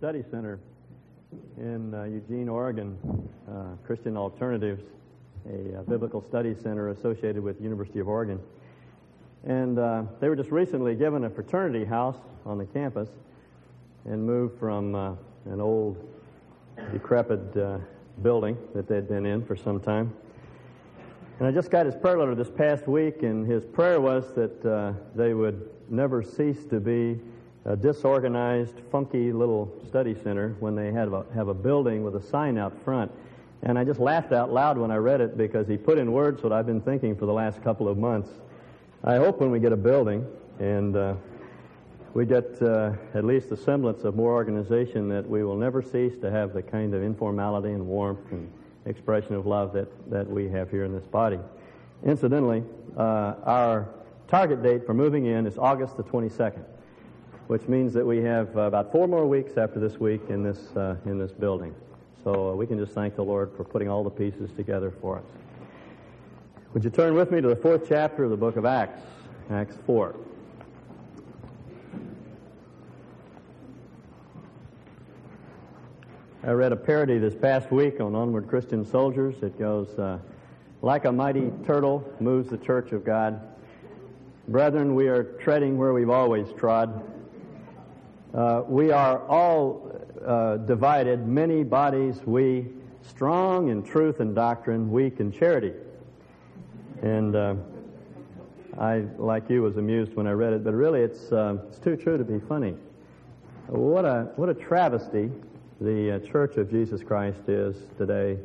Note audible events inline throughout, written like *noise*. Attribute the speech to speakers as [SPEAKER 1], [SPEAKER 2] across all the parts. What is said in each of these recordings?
[SPEAKER 1] Study Center in uh, Eugene, Oregon, uh, Christian Alternatives, a uh, biblical study center associated with University of Oregon. And uh, they were just recently given a fraternity house on the campus and moved from uh, an old, decrepit uh, building that they'd been in for some time. And I just got his prayer letter this past week, and his prayer was that they would never cease to be a disorganized, funky little study center when they have a, have a building with a sign out front. And I just laughed out loud when I read it because he put in words what I've been thinking for the last couple of months. I hope when we get a building and uh, we get uh, at least the semblance of more organization that we will never cease to have the kind of informality and warmth and expression of love that, that we have here in this body. Incidentally, uh, our target date for moving in is August the 22nd which means that we have uh, about four more weeks after this week in this, uh, in this building. So uh, we can just thank the Lord for putting all the pieces together for us. Would you turn with me to the fourth chapter of the book of Acts, Acts 4. I read a parody this past week on Onward Christian Soldiers. It goes, uh, Like a mighty turtle moves the church of God. Brethren, we are treading where we've always trod. Uh, we are all uh, divided, many bodies, we strong in truth and doctrine, weak in charity. And uh, I, like you, was amused when I read it, but really it's, uh, it's too true to be funny. What a, what a travesty the uh, Church of Jesus Christ is today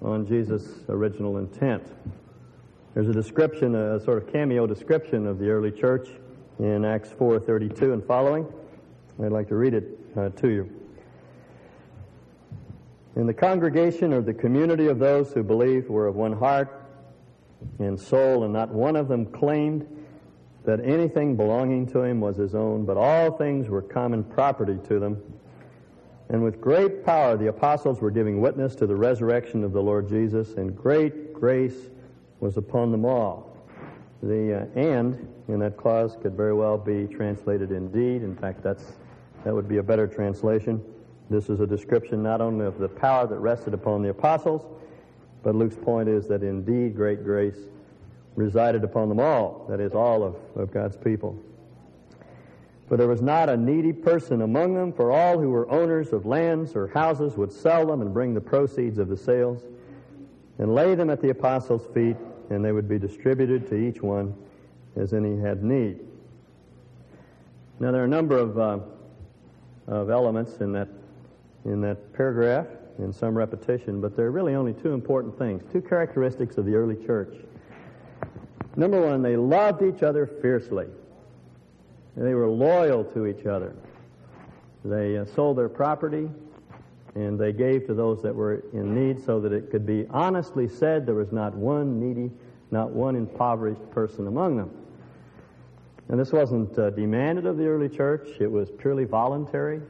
[SPEAKER 1] on Jesus' original intent. There's a description, a sort of cameo description of the early church in Acts 4.32 and following. I'd like to read it uh, to you. In the congregation or the community of those who believed were of one heart and soul, and not one of them claimed that anything belonging to him was his own, but all things were common property to them. And with great power the apostles were giving witness to the resurrection of the Lord Jesus, and great grace was upon them all. The uh, and in that clause could very well be translated indeed. In fact, that's that would be a better translation. This is a description not only of the power that rested upon the apostles, but Luke's point is that indeed great grace resided upon them all, that is, all of, of God's people. For there was not a needy person among them, for all who were owners of lands or houses would sell them and bring the proceeds of the sales and lay them at the apostles' feet, and they would be distributed to each one as any had need. Now, there are a number of uh, of elements in that, in that paragraph in some repetition, but there are really only two important things, two characteristics of the early church. Number one, they loved each other fiercely. They were loyal to each other. They uh, sold their property and they gave to those that were in need so that it could be honestly said there was not one needy, not one impoverished person among them. And this wasn't uh, demanded of the early church, it was purely voluntary.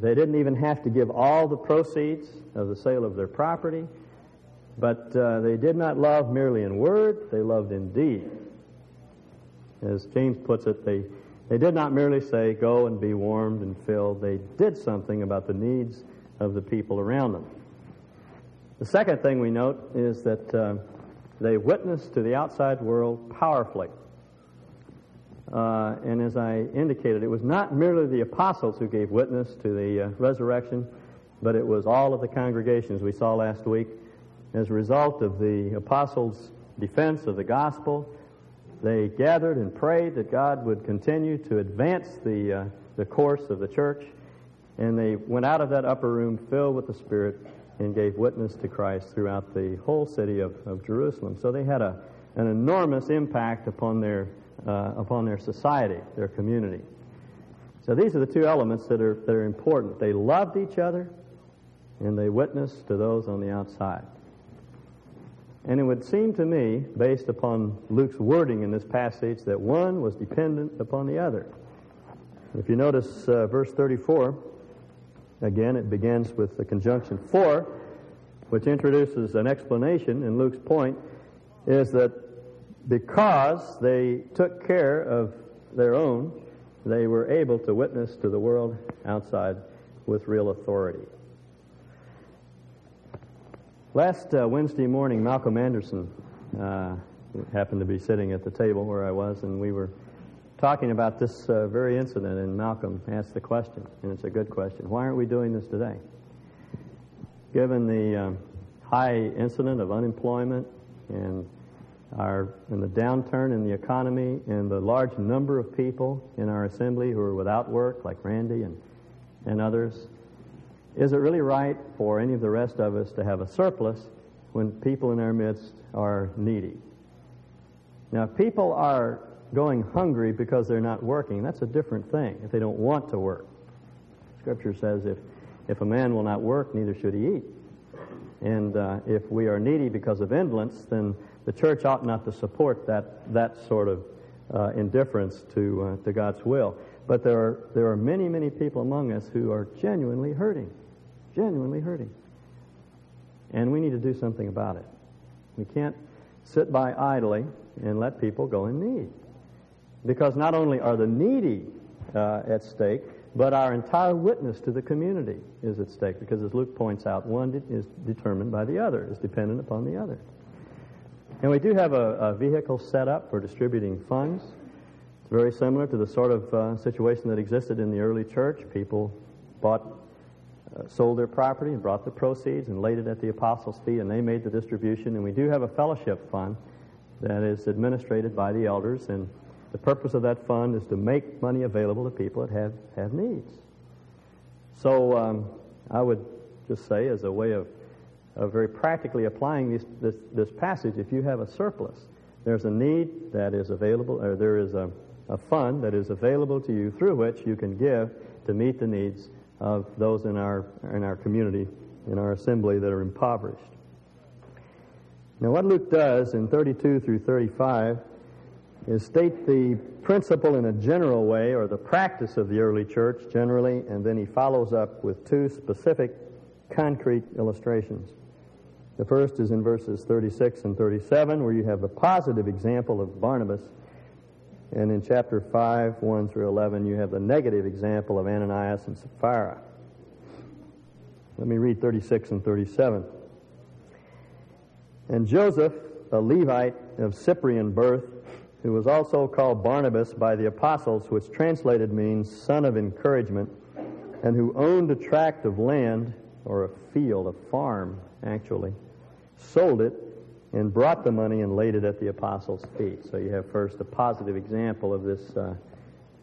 [SPEAKER 1] They didn't even have to give all the proceeds of the sale of their property, but uh, they did not love merely in word, they loved in deed. As James puts it, they, they did not merely say, Go and be warmed and filled, they did something about the needs of the people around them. The second thing we note is that uh, they witnessed to the outside world powerfully. Uh, and as I indicated, it was not merely the apostles who gave witness to the uh, resurrection, but it was all of the congregations we saw last week. As a result of the apostles' defense of the gospel, they gathered and prayed that God would continue to advance the, uh, the course of the church, and they went out of that upper room filled with the Spirit and gave witness to Christ throughout the whole city of, of Jerusalem. So they had a, an enormous impact upon their uh, upon their society, their community. So these are the two elements that are, that are important. They loved each other and they witnessed to those on the outside. And it would seem to me, based upon Luke's wording in this passage, that one was dependent upon the other. If you notice uh, verse 34, again, it begins with the conjunction for, which introduces an explanation, and Luke's point is that because they took care of their own, they were able to witness to the world outside with real authority. Last uh, Wednesday morning, Malcolm Anderson uh, happened to be sitting at the table where I was, and we were talking about this uh, very incident, and Malcolm asked the question, and it's a good question. Why aren't we doing this today? Given the um, high incident of unemployment and our and the downturn in the economy and the large number of people in our assembly who are without work, like Randy and, and others, is it really right for any of the rest of us to have a surplus when people in our midst are needy? Now, if people are going hungry because they're not working, that's a different thing, if they don't want to work. Scripture says if, if a man will not work, neither should he eat. And uh, if we are needy because of indolence, then the church ought not to support that, that sort of uh, indifference to, uh, to God's will. But there are, there are many, many people among us who are genuinely hurting, genuinely hurting. And we need to do something about it. We can't sit by idly and let people go in need. Because not only are the needy uh, at stake, but our entire witness to the community is at stake. Because as Luke points out, one is determined by the other, is dependent upon the other. And we do have a, a vehicle set up for distributing funds. It's very similar to the sort of uh, situation that existed in the early church. People bought, uh, sold their property and brought the proceeds and laid it at the apostles' feet, and they made the distribution. And we do have a fellowship fund that is administrated by the elders, and the purpose of that fund is to make money available to people that have, have needs. So um, I would just say, as a way of, of very practically applying this, this, this passage, if you have a surplus, there's a need that is available, or there is a, a fund that is available to you through which you can give to meet the needs of those in our, in our community, in our assembly that are impoverished. Now, what Luke does in 32 through 35 is state the principle in a general way, or the practice of the early church generally, and then he follows up with two specific concrete illustrations. The first is in verses 36 and 37, where you have the positive example of Barnabas. And in chapter 5, 1 through 11, you have the negative example of Ananias and Sapphira. Let me read 36 and 37. And Joseph, a Levite of Cyprian birth, who was also called Barnabas by the apostles, which translated means son of encouragement, and who owned a tract of land, or a field, a farm, actually, sold it, and brought the money and laid it at the apostles' feet. So you have first a positive example of this, uh,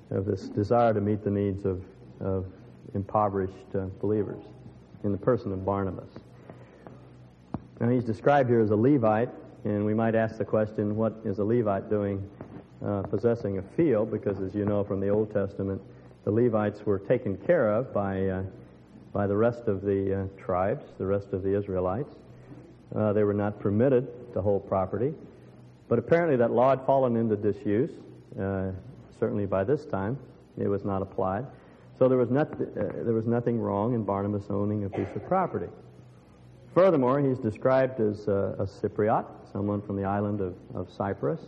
[SPEAKER 1] of this desire to meet the needs of, of impoverished uh, believers in the person of Barnabas. Now, he's described here as a Levite, and we might ask the question, what is a Levite doing uh, possessing a field? Because, as you know from the Old Testament, the Levites were taken care of by, uh, by the rest of the uh, tribes, the rest of the Israelites. Uh, they were not permitted to hold property. But apparently, that law had fallen into disuse. Uh, certainly by this time, it was not applied. So there was, not, uh, there was nothing wrong in Barnabas owning a piece of property. Furthermore, he's described as a, a Cypriot, someone from the island of, of Cyprus.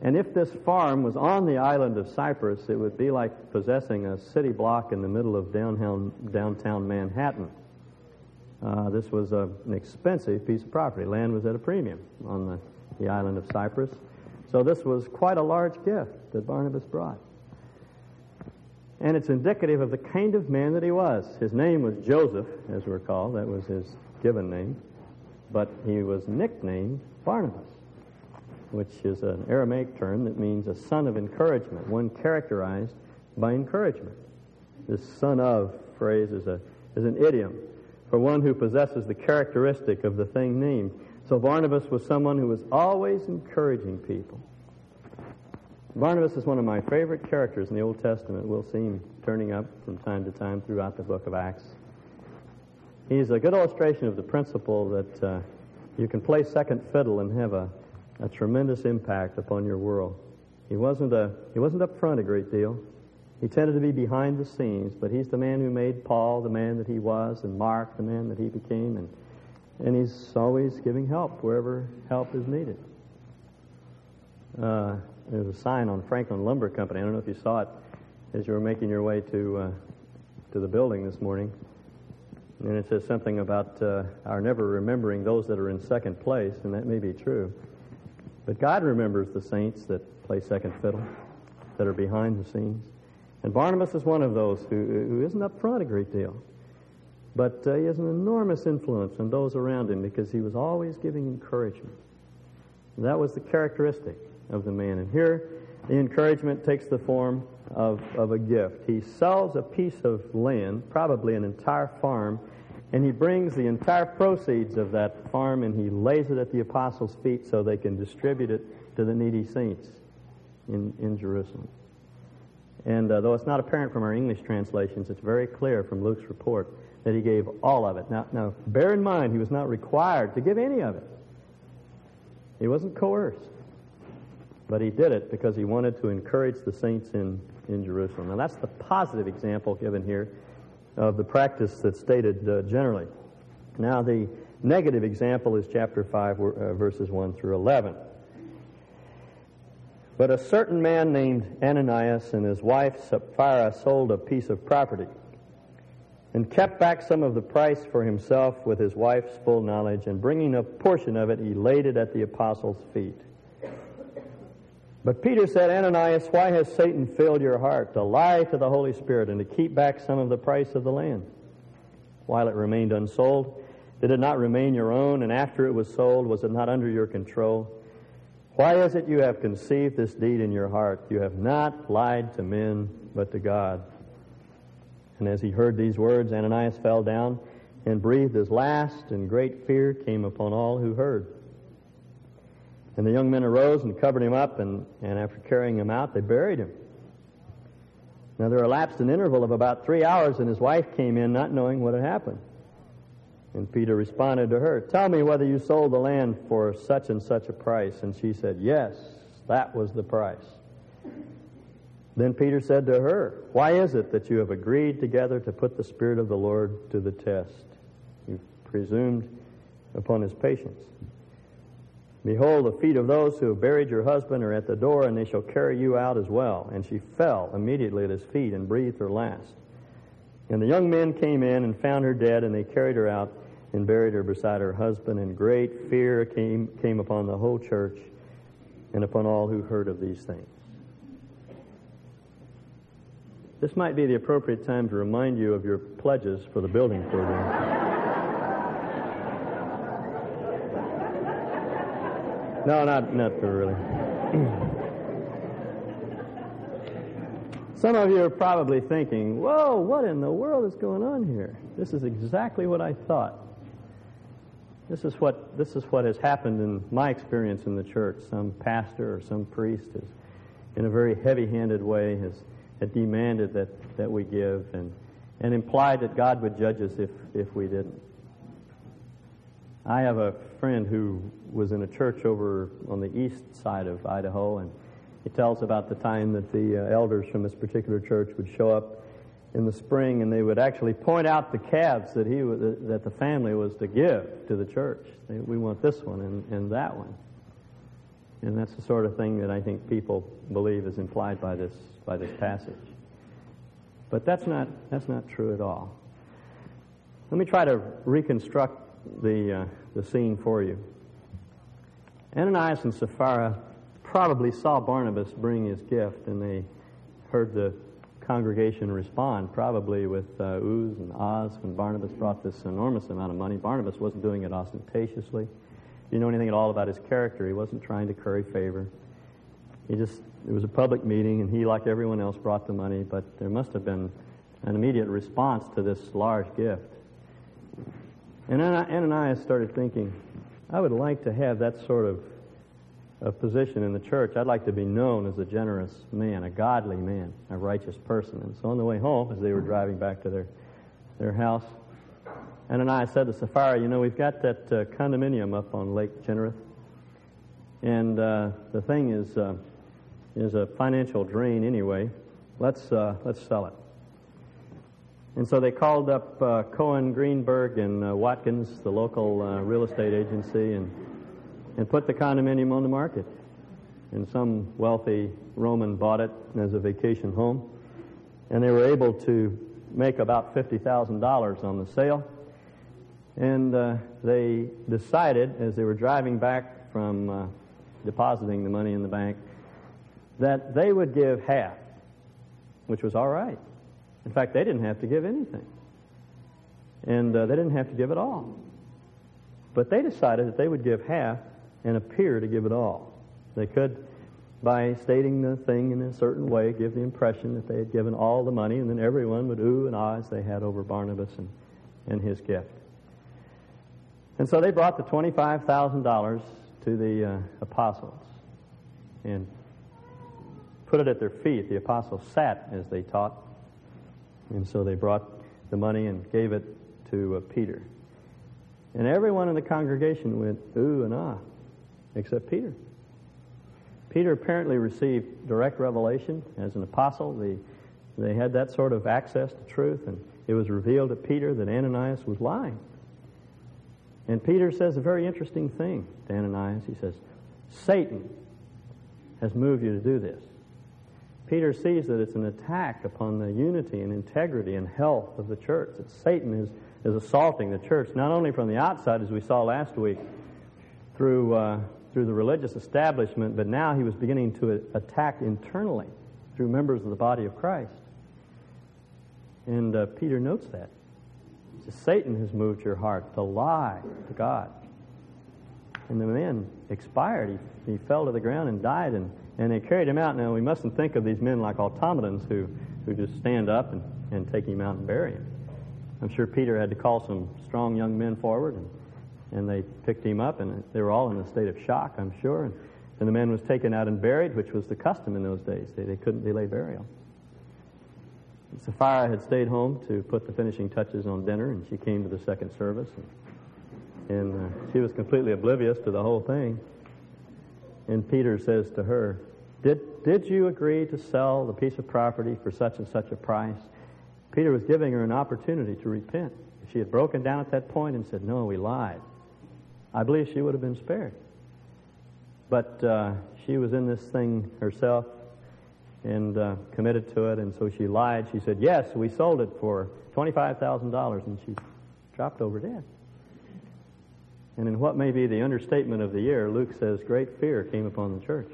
[SPEAKER 1] And if this farm was on the island of Cyprus, it would be like possessing a city block in the middle of downtown, downtown Manhattan. Uh, this was a, an expensive piece of property. Land was at a premium on the, the island of Cyprus. So this was quite a large gift that Barnabas brought. And it's indicative of the kind of man that he was. His name was Joseph, as we're called. That was his given name, but he was nicknamed Barnabas, which is an Aramaic term that means a son of encouragement, one characterized by encouragement. This son of phrase is, a, is an idiom for one who possesses the characteristic of the thing named. So Barnabas was someone who was always encouraging people. Barnabas is one of my favorite characters in the Old Testament. We'll see him turning up from time to time throughout the book of Acts. He's a good illustration of the principle that uh, you can play second fiddle and have a, a tremendous impact upon your world. He wasn't, a, he wasn't up front a great deal. He tended to be behind the scenes, but he's the man who made Paul the man that he was, and Mark the man that he became, and, and he's always giving help wherever help is needed. Uh, there's a sign on Franklin Lumber Company. I don't know if you saw it as you were making your way to uh, to the building this morning, and it says something about uh, our never remembering those that are in second place, and that may be true. But God remembers the saints that play second fiddle, that are behind the scenes. And Barnabas is one of those who, who isn't up front a great deal. But uh, he has an enormous influence on those around him because he was always giving encouragement. And that was the characteristic of the man. And here, the encouragement takes the form of, of a gift. He sells a piece of land, probably an entire farm, and he brings the entire proceeds of that farm and he lays it at the apostles' feet so they can distribute it to the needy saints in, in Jerusalem. And uh, though it's not apparent from our English translations, it's very clear from Luke's report that he gave all of it. Now, now, bear in mind, he was not required to give any of it. He wasn't coerced. But he did it because he wanted to encourage the saints in, in Jerusalem. Now, that's the positive example given here of the practice that's stated uh, generally. Now, the negative example is chapter 5, uh, verses 1 through 11. But a certain man named Ananias and his wife Sapphira sold a piece of property and kept back some of the price for himself with his wife's full knowledge, and bringing a portion of it, he laid it at the apostles' feet. But Peter said, Ananias, why has Satan filled your heart to lie to the Holy Spirit and to keep back some of the price of the land? While it remained unsold, did it not remain your own? And after it was sold, was it not under your control? Why is it you have conceived this deed in your heart? You have not lied to men, but to God. And as he heard these words, Ananias fell down and breathed his last, and great fear came upon all who heard. And the young men arose and covered him up, and, and after carrying him out, they buried him. Now there elapsed an interval of about three hours, and his wife came in not knowing what had happened. And Peter responded to her, Tell me whether you sold the land for such and such a price. And she said, Yes, that was the price. Then Peter said to her, Why is it that you have agreed together to put the Spirit of the Lord to the test? You've presumed upon his patience. Behold, the feet of those who have buried your husband are at the door, and they shall carry you out as well. And she fell immediately at his feet and breathed her last. And the young men came in and found her dead, and they carried her out and buried her beside her husband. And great fear came, came upon the whole church and upon all who heard of these things. This might be the appropriate time to remind you of your pledges for the building program. No, not not really. Some of you are probably thinking, "Whoa, what in the world is going on here?" This is exactly what I thought. This is what this is what has happened in my experience in the church. Some pastor or some priest has, in a very heavy-handed way, has, has demanded that, that we give and and implied that God would judge us if if we didn't. I have a friend who was in a church over on the east side of Idaho, and he tells about the time that the uh, elders from this particular church would show up in the spring, and they would actually point out the calves that he that the family was to give to the church. They, we want this one and, and that one, and that's the sort of thing that I think people believe is implied by this by this passage. But that's not that's not true at all. Let me try to reconstruct the, uh, the scene for you. Ananias and Sapphira probably saw Barnabas bring his gift, and they heard the congregation respond, probably with uh, oohs and ahs when Barnabas brought this enormous amount of money. Barnabas wasn't doing it ostentatiously. If you know anything at all about his character, he wasn't trying to curry favor. He just, it was a public meeting, and he, like everyone else, brought the money, but there must have been an immediate response to this large gift. And Ananias started thinking, I would like to have that sort of a position in the church. I'd like to be known as a generous man, a godly man, a righteous person. And so on the way home, as they were driving back to their, their house, Ananias said to Sapphira, You know, we've got that uh, condominium up on Lake Chinnereth. And uh, the thing is, uh, is a financial drain anyway. Let's, uh, let's sell it. And so they called up uh, Cohen, Greenberg, and uh, Watkins, the local uh, real estate agency, and, and put the condominium on the market. And some wealthy Roman bought it as a vacation home. And they were able to make about $50,000 on the sale. And uh, they decided, as they were driving back from uh, depositing the money in the bank, that they would give half, which was all right. In fact, they didn't have to give anything. And uh, they didn't have to give it all. But they decided that they would give half and appear to give it all. They could, by stating the thing in a certain way, give the impression that they had given all the money, and then everyone would ooh and ah as they had over Barnabas and, and his gift. And so they brought the $25,000 to the uh, apostles and put it at their feet. The apostles sat as they taught. And so they brought the money and gave it to uh, Peter. And everyone in the congregation went, ooh and ah, except Peter. Peter apparently received direct revelation as an apostle. The, they had that sort of access to truth, and it was revealed to Peter that Ananias was lying. And Peter says a very interesting thing to Ananias. He says, Satan has moved you to do this. Peter sees that it's an attack upon the unity and integrity and health of the church, that Satan is, is assaulting the church, not only from the outside, as we saw last week, through, uh, through the religious establishment, but now he was beginning to attack internally through members of the body of Christ. And uh, Peter notes that. Satan has moved your heart to lie to God. And the man expired. He, he fell to the ground and died, and, and they carried him out. Now, we mustn't think of these men like automatons who, who just stand up and, and take him out and bury him. I'm sure Peter had to call some strong young men forward, and, and they picked him up, and they were all in a state of shock, I'm sure. And, and the man was taken out and buried, which was the custom in those days. They, they couldn't delay burial. Sapphira had stayed home to put the finishing touches on dinner, and she came to the second service. And, and uh, she was completely oblivious to the whole thing. And Peter says to her, did, did you agree to sell the piece of property for such and such a price? Peter was giving her an opportunity to repent. If she had broken down at that point and said, No, we lied, I believe she would have been spared. But uh, she was in this thing herself and uh, committed to it, and so she lied. She said, Yes, we sold it for $25,000, and she dropped over dead. And in what may be the understatement of the year, Luke says, Great fear came upon the church.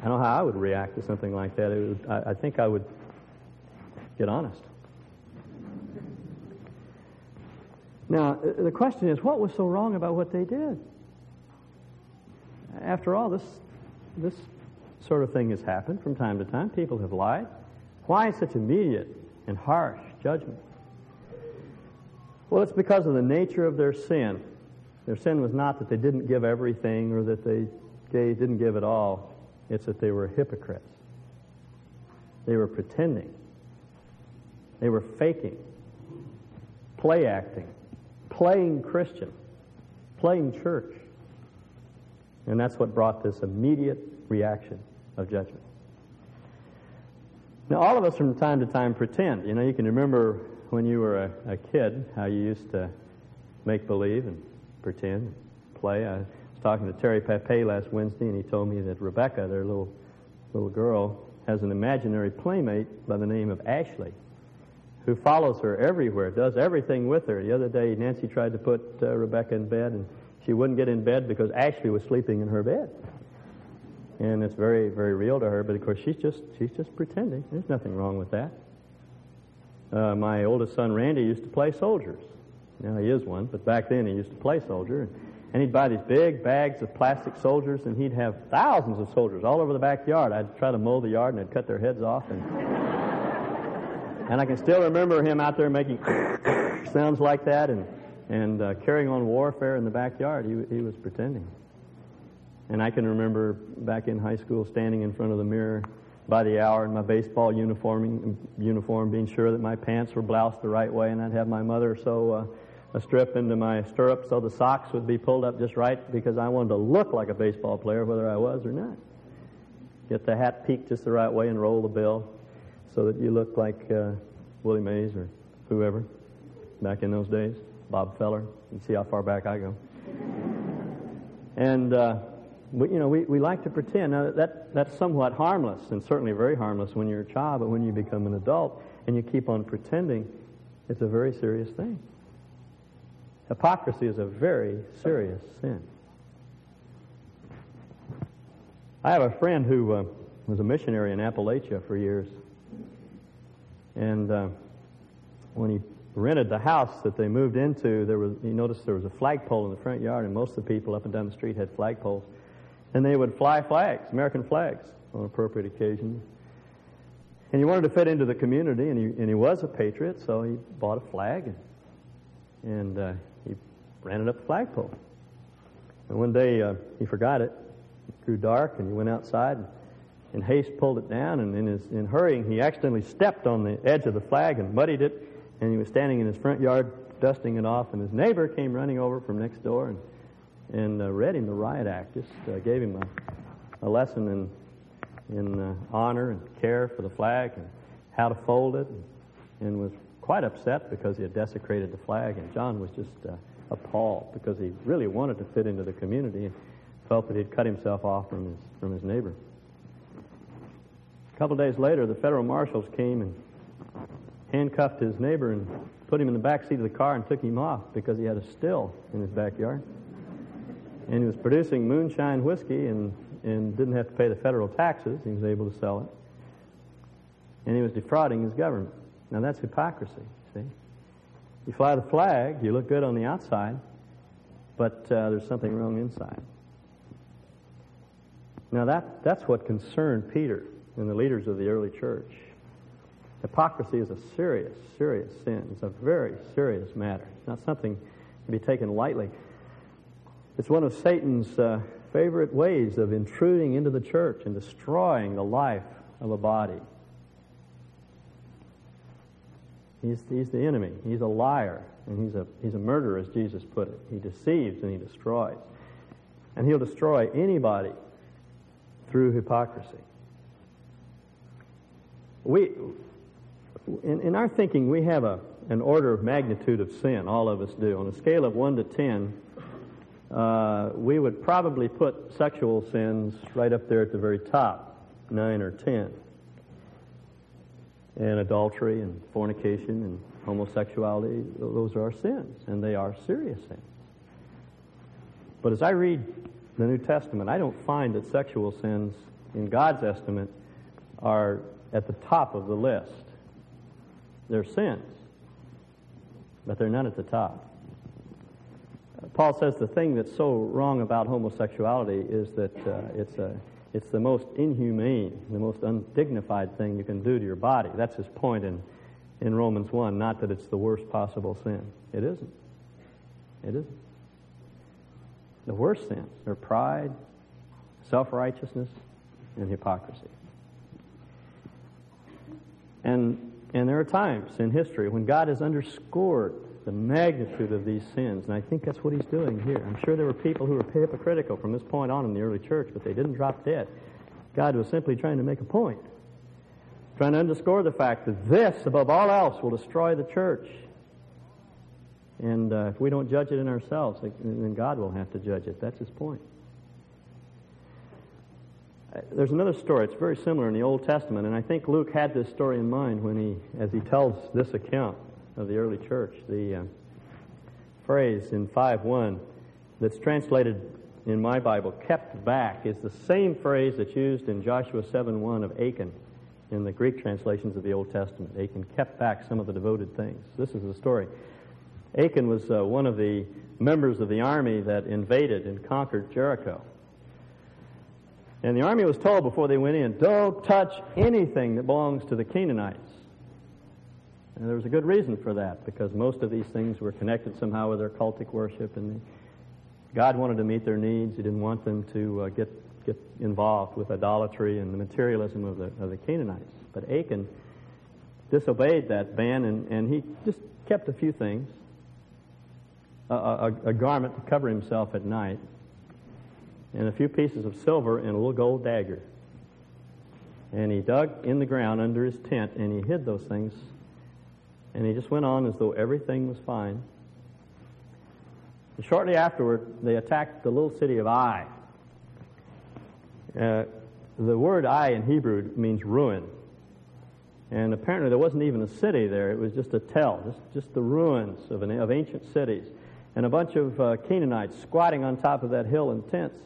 [SPEAKER 1] I don't know how I would react to something like that. I, I think I would get honest. Now, the question is, what was so wrong about what they did? After all, this, this sort of thing has happened from time to time. People have lied. Why such immediate and harsh judgment? Well, it's because of the nature of their sin. Their sin was not that they didn't give everything or that they didn't give at all. It's that they were hypocrites. They were pretending. They were faking, play acting, playing Christian, playing church. And that's what brought this immediate reaction of judgment. Now, all of us from time to time pretend. You know, you can remember when you were a, a kid how you used to make believe and pretend, and play. I was talking to Terry Pape last Wednesday, and he told me that Rebecca, their little little girl, has an imaginary playmate by the name of Ashley, who follows her everywhere, does everything with her. The other day, Nancy tried to put uh, Rebecca in bed, and she wouldn't get in bed because Ashley was sleeping in her bed and it's very, very real to her. But of course, she's just she's just pretending. There's nothing wrong with that. Uh, my oldest son Randy used to play soldiers. Now he is one, but back then he used to play soldier, and, he'd buy these big bags of plastic soldiers, and he'd have thousands of soldiers all over the backyard. I'd try to mow the yard, and I'd cut their heads off, and *laughs* and I can still remember him out there making *coughs* sounds like that, and and uh, carrying on warfare in the backyard. He he was pretending. And I can remember back in high school standing in front of the mirror by the hour in my baseball uniform, uniform being sure that my pants were bloused the right way, and I'd have my mother sew uh, a strip into my stirrup so the socks would be pulled up just right because I wanted to look like a baseball player, whether I was or not. Get the hat peaked just the right way and roll the bill so that you look like uh, Willie Mays or whoever back in those days, Bob Feller. You see how far back I go. And uh, we, you know, we, we like to pretend. Now, that, that's somewhat harmless, and certainly very harmless when you're a child, but when you become an adult and you keep on pretending, it's a very serious thing. Hypocrisy is a very serious sin. I have a friend who uh, was a missionary in Appalachia for years. And uh, when he rented the house that they moved into, there was, he noticed there was a flagpole in the front yard, and most of the people up and down the street had flagpoles. And they would fly flags, American flags, on appropriate occasions. And he wanted to fit into the community, and he, and he was a patriot, so he bought a flag and, and uh, he rented up the flagpole. And one day uh, he forgot it. It grew dark, and he went outside and in haste pulled it down, and in, his, in hurrying, he accidentally stepped on the edge of the flag and muddied it, and he was standing in his front yard dusting it off, and his neighbor came running over from next door and, and uh, read him the riot act, just uh, gave him a, a lesson in, in uh, honor and care for the flag and how to fold it, and, and, was quite upset because he had desecrated the flag, and John was just uh, appalled because he really wanted to fit into the community and felt that he'd cut himself off from his, from his neighbor. A couple days later, the federal marshals came and handcuffed his neighbor and put him in the back seat of the car and took him off because he had a still in his backyard. And he was producing moonshine whiskey and, and didn't have to pay the federal taxes. He was able to sell it. And he was defrauding his government. Now that's hypocrisy, see? You fly the flag, you look good on the outside, but uh, there's something wrong inside. Now that, that's what concerned Peter and the leaders of the early church. Hypocrisy is a serious, serious sin. It's a very serious matter. It's not something to be taken lightly. It's one of Satan's uh, favorite ways of intruding into the church and destroying the life of a body. He's, he's the enemy. He's a liar, and he's a, he's a murderer, as Jesus put it. He deceives and he destroys. And he'll destroy anybody through hypocrisy we, in, in, our thinking, we have a, an order of magnitude of sin, all of us do. On a scale of 1 to 10, uh, we would probably put sexual sins right up there at the very top, 9 or 10. And adultery and fornication and homosexuality, those are our sins, and they are serious sins. But as I read the New Testament, I don't find that sexual sins, in God's estimate, are at the top of the list. They're sins, but they're not at the top. Paul says the thing that's so wrong about homosexuality is that uh, it's, a, it's the most inhumane, the most undignified thing you can do to your body. That's his point in, in Romans 1, not that it's the worst possible sin. It isn't. It isn't. The worst sins are pride, self righteousness, and hypocrisy. And, and there are times in history when God has underscored the magnitude of these sins, and I think that's what he's doing here. I'm sure there were people who were hypocritical from this point on in the early church, but they didn't drop dead. God was simply trying to make a point, trying to underscore the fact that this, above all else, will destroy the church. And uh, if we don't judge it in ourselves, then God will have to judge it. That's his point. There's another story. It's very similar in the Old Testament, and I think Luke had this story in mind when he, as he tells this account of the early church. The uh, phrase in 5:1 that's translated in my Bible, "kept back," is the same phrase that's used in Joshua 7:1 of Achan in the Greek translations of the Old Testament. Achan kept back some of the devoted things. This is the story. Achan was uh, one of the members of the army that invaded and conquered Jericho. And the army was told before they went in, don't touch anything that belongs to the Canaanites. And there was a good reason for that, because most of these things were connected somehow with their cultic worship, and God wanted to meet their needs. He didn't want them to uh, get, get involved with idolatry and the materialism of the, of the Canaanites. But Achan disobeyed that ban, and, and he just kept a few things a, a, a garment to cover himself at night, and a few pieces of silver and a little gold dagger. And he dug in the ground under his tent and he hid those things. And he just went on as though everything was fine. And shortly afterward, they attacked the little city of Ai. Uh, the word Ai in Hebrew means ruin. And apparently there wasn't even a city there. It was just a tell, just, just the ruins of, an, of ancient cities. And a bunch of uh, Canaanites squatting on top of that hill in tents.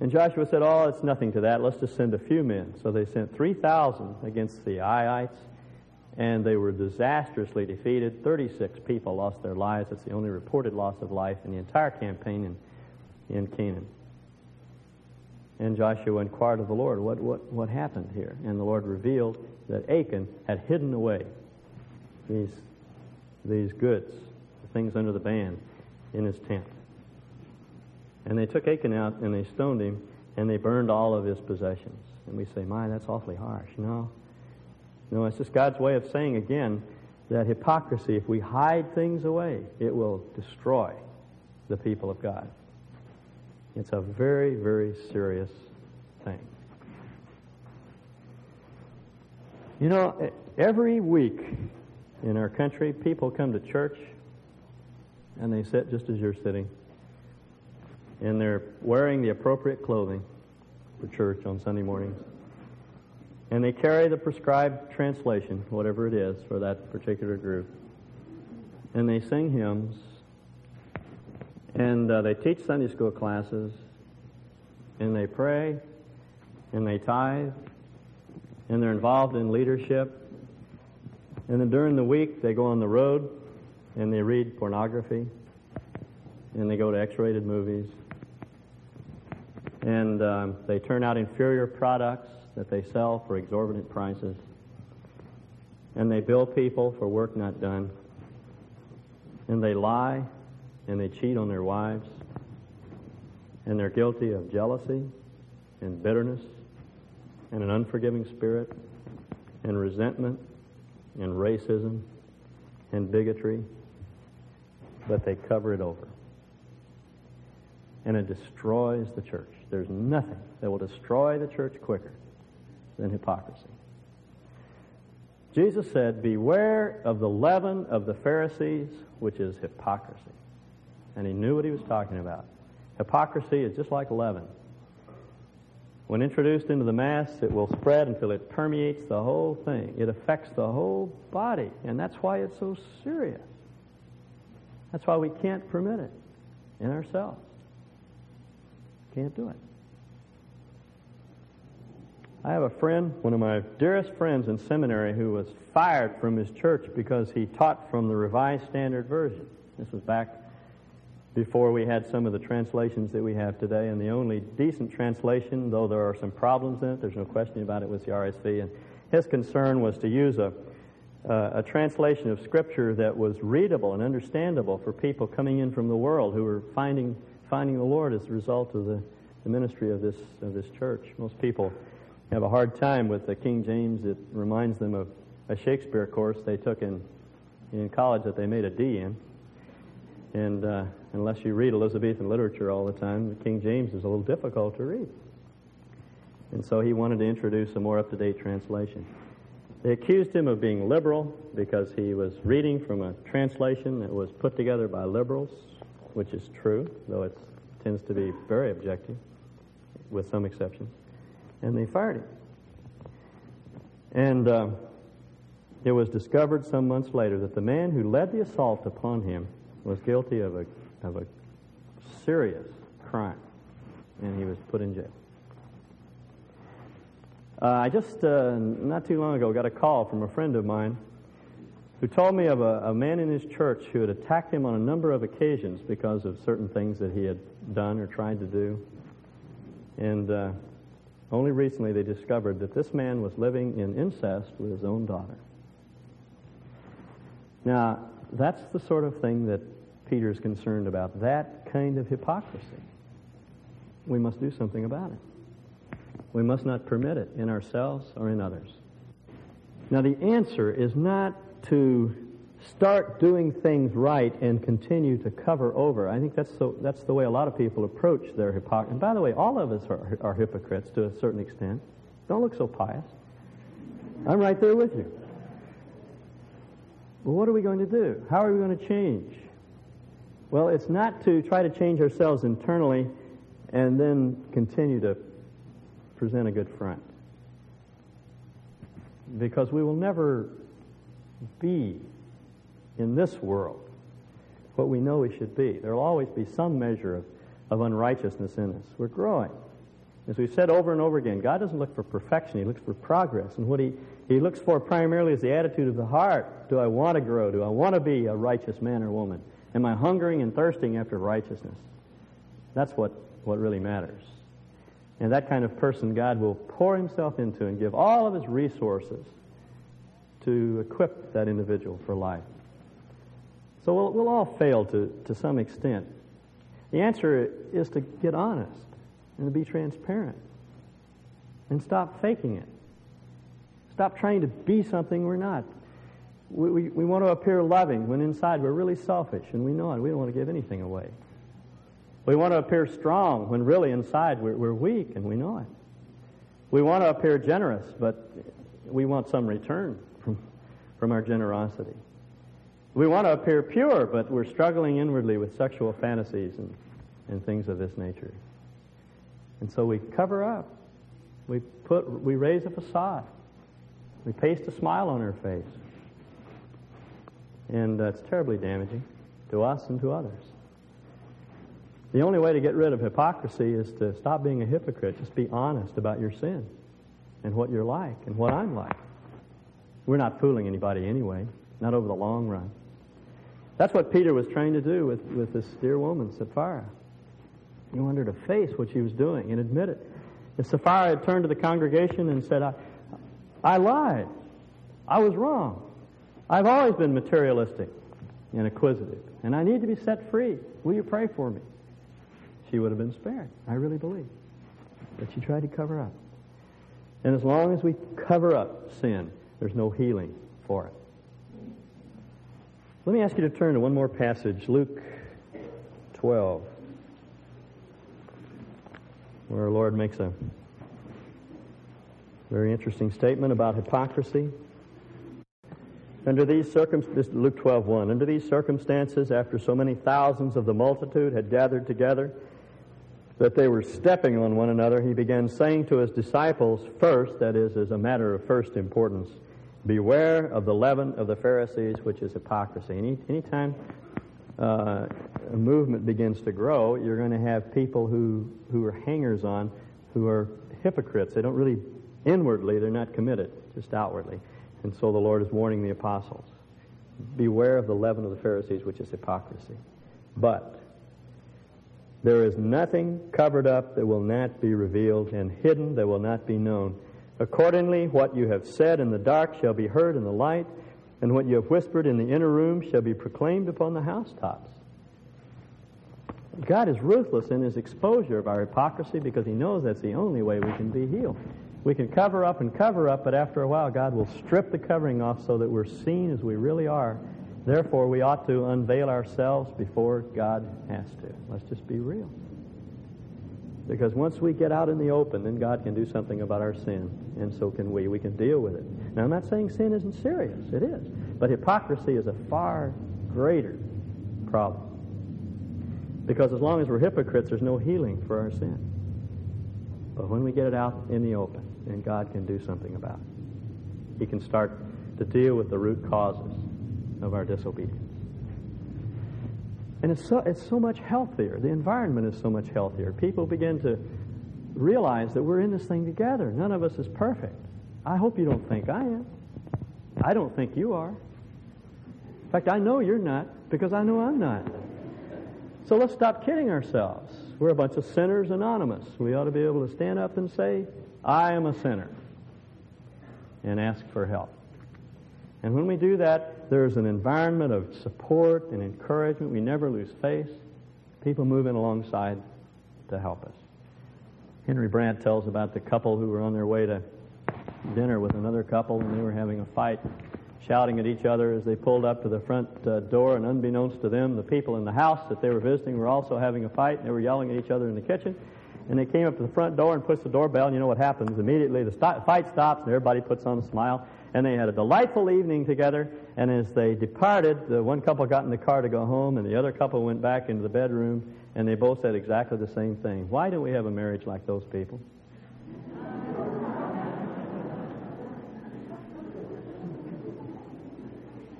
[SPEAKER 1] And Joshua said, Oh, it's nothing to that. Let's just send a few men. So they sent 3,000 against the Aiites, and they were disastrously defeated. 36 people lost their lives. That's the only reported loss of life in the entire campaign in, in Canaan. And Joshua inquired of the Lord, what, what, what happened here? And the Lord revealed that Achan had hidden away these, these goods, the things under the ban, in his tent. And they took Achan out and they stoned him and they burned all of his possessions. And we say, my, that's awfully harsh. No. No, it's just God's way of saying again that hypocrisy, if we hide things away, it will destroy the people of God. It's a very, very serious thing. You know, every week in our country, people come to church and they sit just as you're sitting. And they're wearing the appropriate clothing for church on Sunday mornings. And they carry the prescribed translation, whatever it is, for that particular group. And they sing hymns. And uh, they teach Sunday school classes, and they pray, and they tithe, and they're involved in leadership. And then during the week, they go on the road, and they read pornography, and they go to X rated movies, and um, they turn out inferior products that they sell for exorbitant prices, and they bill people for work not done, and they lie and they cheat on their wives, and they're guilty of jealousy and bitterness and an unforgiving spirit and resentment and racism and bigotry, but they cover it over. And it destroys the church. There's nothing that will destroy the church quicker than hypocrisy. Jesus said, Beware of the leaven of the Pharisees, which is hypocrisy and he knew what he was talking about. Hypocrisy is just like leaven. When introduced into the mass, it will spread until it permeates the whole thing. It affects the whole body, and that's why it's so serious. That's why we can't permit it in ourselves. Can't do it. I have a friend, one of my dearest friends in seminary, who was fired from his church because he taught from the Revised Standard Version. This was back before we had some of the translations that we have today. And the only decent translation, though there are some problems in it, there's no question about it, was the RSV. And his concern was to use a, uh, a translation of Scripture that was readable and understandable for people coming in from the world who were finding, finding the Lord as a result of the, the ministry of this, of this church. Most people have a hard time with the King James. It reminds them of a Shakespeare course they took in, in college that they made a D in. And uh, unless you read Elizabethan literature all the time, the King James is a little difficult to read. And so he wanted to introduce a more up to date translation. They accused him of being liberal because he was reading from a translation that was put together by liberals, which is true, though it tends to be very objective, with some exceptions. And they fired him. And uh, it was discovered some months later that the man who led the assault upon him was guilty of a, of a serious crime, and he was put in jail. Uh, I just, uh, not too long ago, got a call from a friend of mine who told me of a, a, man in his church who had attacked him on a number of occasions because of certain things that he had done or tried to do. And uh, only recently they discovered that this man was living in incest with his own daughter. Now, that's the sort of thing that Peter is concerned about, that kind of hypocrisy. We must do something about it. We must not permit it in ourselves or in others. Now, the answer is not to start doing things right and continue to cover over. I think that's the, that's the way a lot of people approach their hypocrisy. And by the way, all of us are, are hypocrites to a certain extent. Don't look so pious. I'm right there with you. Well, what are we going to do? How are we going to change? Well, it's not to try to change ourselves internally and then continue to present a good front. Because we will never be in this world what we know we should be. There will always be some measure of, of unrighteousness in us. We're growing. As we've said over and over again, God doesn't look for perfection, He looks for progress. And what He, he looks for primarily is the attitude of the heart. Do I want to grow? Do I want to be a righteous man or woman? Am I hungering and thirsting after righteousness? That's what, what really matters. And that kind of person God will pour Himself into and give all of His resources to equip that individual for life. So we'll, we'll all fail to, to some extent. The answer is to get honest and to be transparent and stop faking it. Stop trying to be something we're not. We, we, we want to appear loving when inside we're really selfish and we know it. We don't want to give anything away. We want to appear strong when really inside we're, we're weak and we know it. We want to appear generous, but we want some return from, our generosity. We want to appear pure, but we're struggling inwardly with sexual fantasies and, and things of this nature. And so we cover up. We put we raise a facade. We paste a smile on our face. And that's terribly damaging to us and to others. The only way to get rid of hypocrisy is to stop being a hypocrite. Just be honest about your sin and what you're like and what I'm like. We're not fooling anybody anyway, not over the long run. That's what Peter was trying to do with, with this dear woman, Sapphira. He wanted to face what she was doing and admit it. If Sapphira had turned to the congregation and said, I, I lied. I was wrong. I've always been materialistic and acquisitive, and I need to be set free. Will you pray for me? She would have been spared, I really believe. But she tried to cover up. And as long as we cover up sin, there's no healing for it. Let me ask you to turn to one more passage, Luke 12, where our Lord makes a very interesting statement about hypocrisy. Under these circumstances, Luke 12, 1, under these circumstances, after so many thousands of the multitude had gathered together, that they were stepping on one another, he began saying to his disciples first, that is, as a matter of first importance, beware of the leaven of the Pharisees, which is hypocrisy. Any anytime uh, a movement begins to grow, you're going to have people who, who are hangers on, who are hypocrites. They don't really, inwardly, they're not committed, just outwardly. And so the Lord is warning the apostles beware of the leaven of the Pharisees, which is hypocrisy. But there is nothing covered up that will not be revealed, and hidden that will not be known. Accordingly, what you have said in the dark shall be heard in the light, and what you have whispered in the inner room shall be proclaimed upon the housetops. God is ruthless in his exposure of our hypocrisy because he knows that's the only way we can be healed. We can cover up and cover up, but after a while, God will strip the covering off so that we're seen as we really are. Therefore, we ought to unveil ourselves before God has to. Let's just be real. Because once we get out in the open, then God can do something about our sin, and so can we. We can deal with it. Now, I'm not saying sin isn't serious, it is. But hypocrisy is a far greater problem. Because as long as we're hypocrites, there's no healing for our sin. But when we get it out in the open, then God can do something about it. He can start to deal with the root causes of our disobedience. And it's so, it's so much healthier. The environment is so much healthier. People begin to realize that we're in this thing together. None of us is perfect. I hope you don't think I am. I don't think you are. In fact, I know you're not because I know I'm not. So let's stop kidding ourselves. We're a bunch of sinners anonymous. We ought to be able to stand up and say, I am a sinner, and ask for help. And when we do that, there's an environment of support and encouragement. We never lose face. People move in alongside to help us. Henry Brandt tells about the couple who were on their way to dinner with another couple and they were having a fight, shouting at each other as they pulled up to the front uh, door. And unbeknownst to them, the people in the house that they were visiting were also having a fight. And they were yelling at each other in the kitchen. And they came up to the front door and pushed the doorbell. And you know what happens? Immediately the st- fight stops and everybody puts on a smile and they had a delightful evening together. And as they departed, the one couple got in the car to go home, and the other couple went back into the bedroom, and they both said exactly the same thing. Why don't we have a marriage like those people?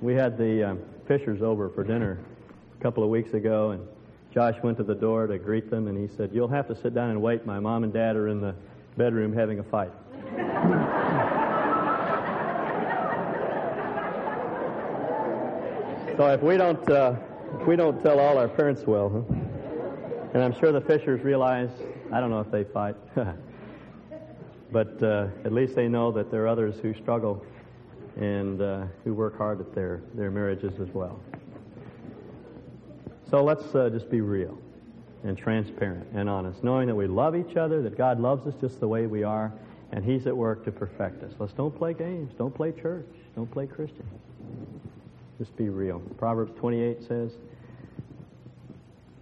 [SPEAKER 1] we had the uh, Fishers over for dinner a couple of weeks ago, and Josh went to the door to greet them, and he said, You'll have to sit down and wait. My mom and dad are in the bedroom having a fight. So if we don't, uh, if we don't tell all our parents well, huh? and I'm sure the Fishers realize, I don't know if they fight, *laughs* but uh, at least they know that there are others who struggle and uh, who work hard at their, their marriages as well. So let's uh, just be real and transparent and honest, knowing that we love each other, that God loves us just the way we are, and He's at work to perfect us. Let's don't play games, don't play church, don't play Christian. Just be real. Proverbs 28 says,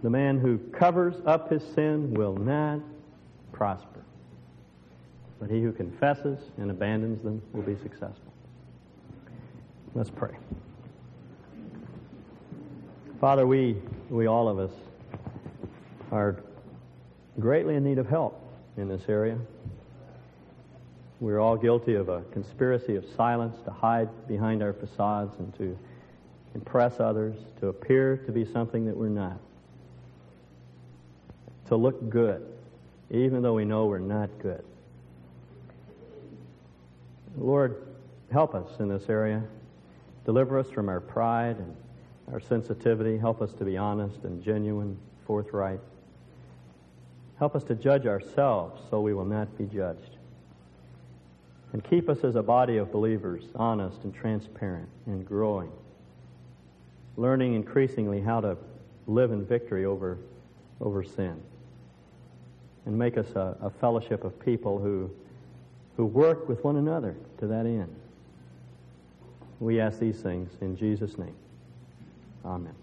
[SPEAKER 1] The man who covers up his sin will not prosper, but he who confesses and abandons them will be successful. Let's pray. Father, we, we all of us are greatly in need of help in this area. We're all guilty of a conspiracy of silence to hide behind our facades and to impress others, to appear to be something that we're not, to look good, even though we know we're not good. Lord, help us in this area. Deliver us from our pride and our sensitivity. Help us to be honest and genuine, forthright. Help us to judge ourselves so we will not be judged. And keep us as a body of believers honest and transparent and growing, learning increasingly how to live in victory over, over sin. And make us a, a fellowship of people who, who work with one another to that end. We ask these things in Jesus' name. Amen.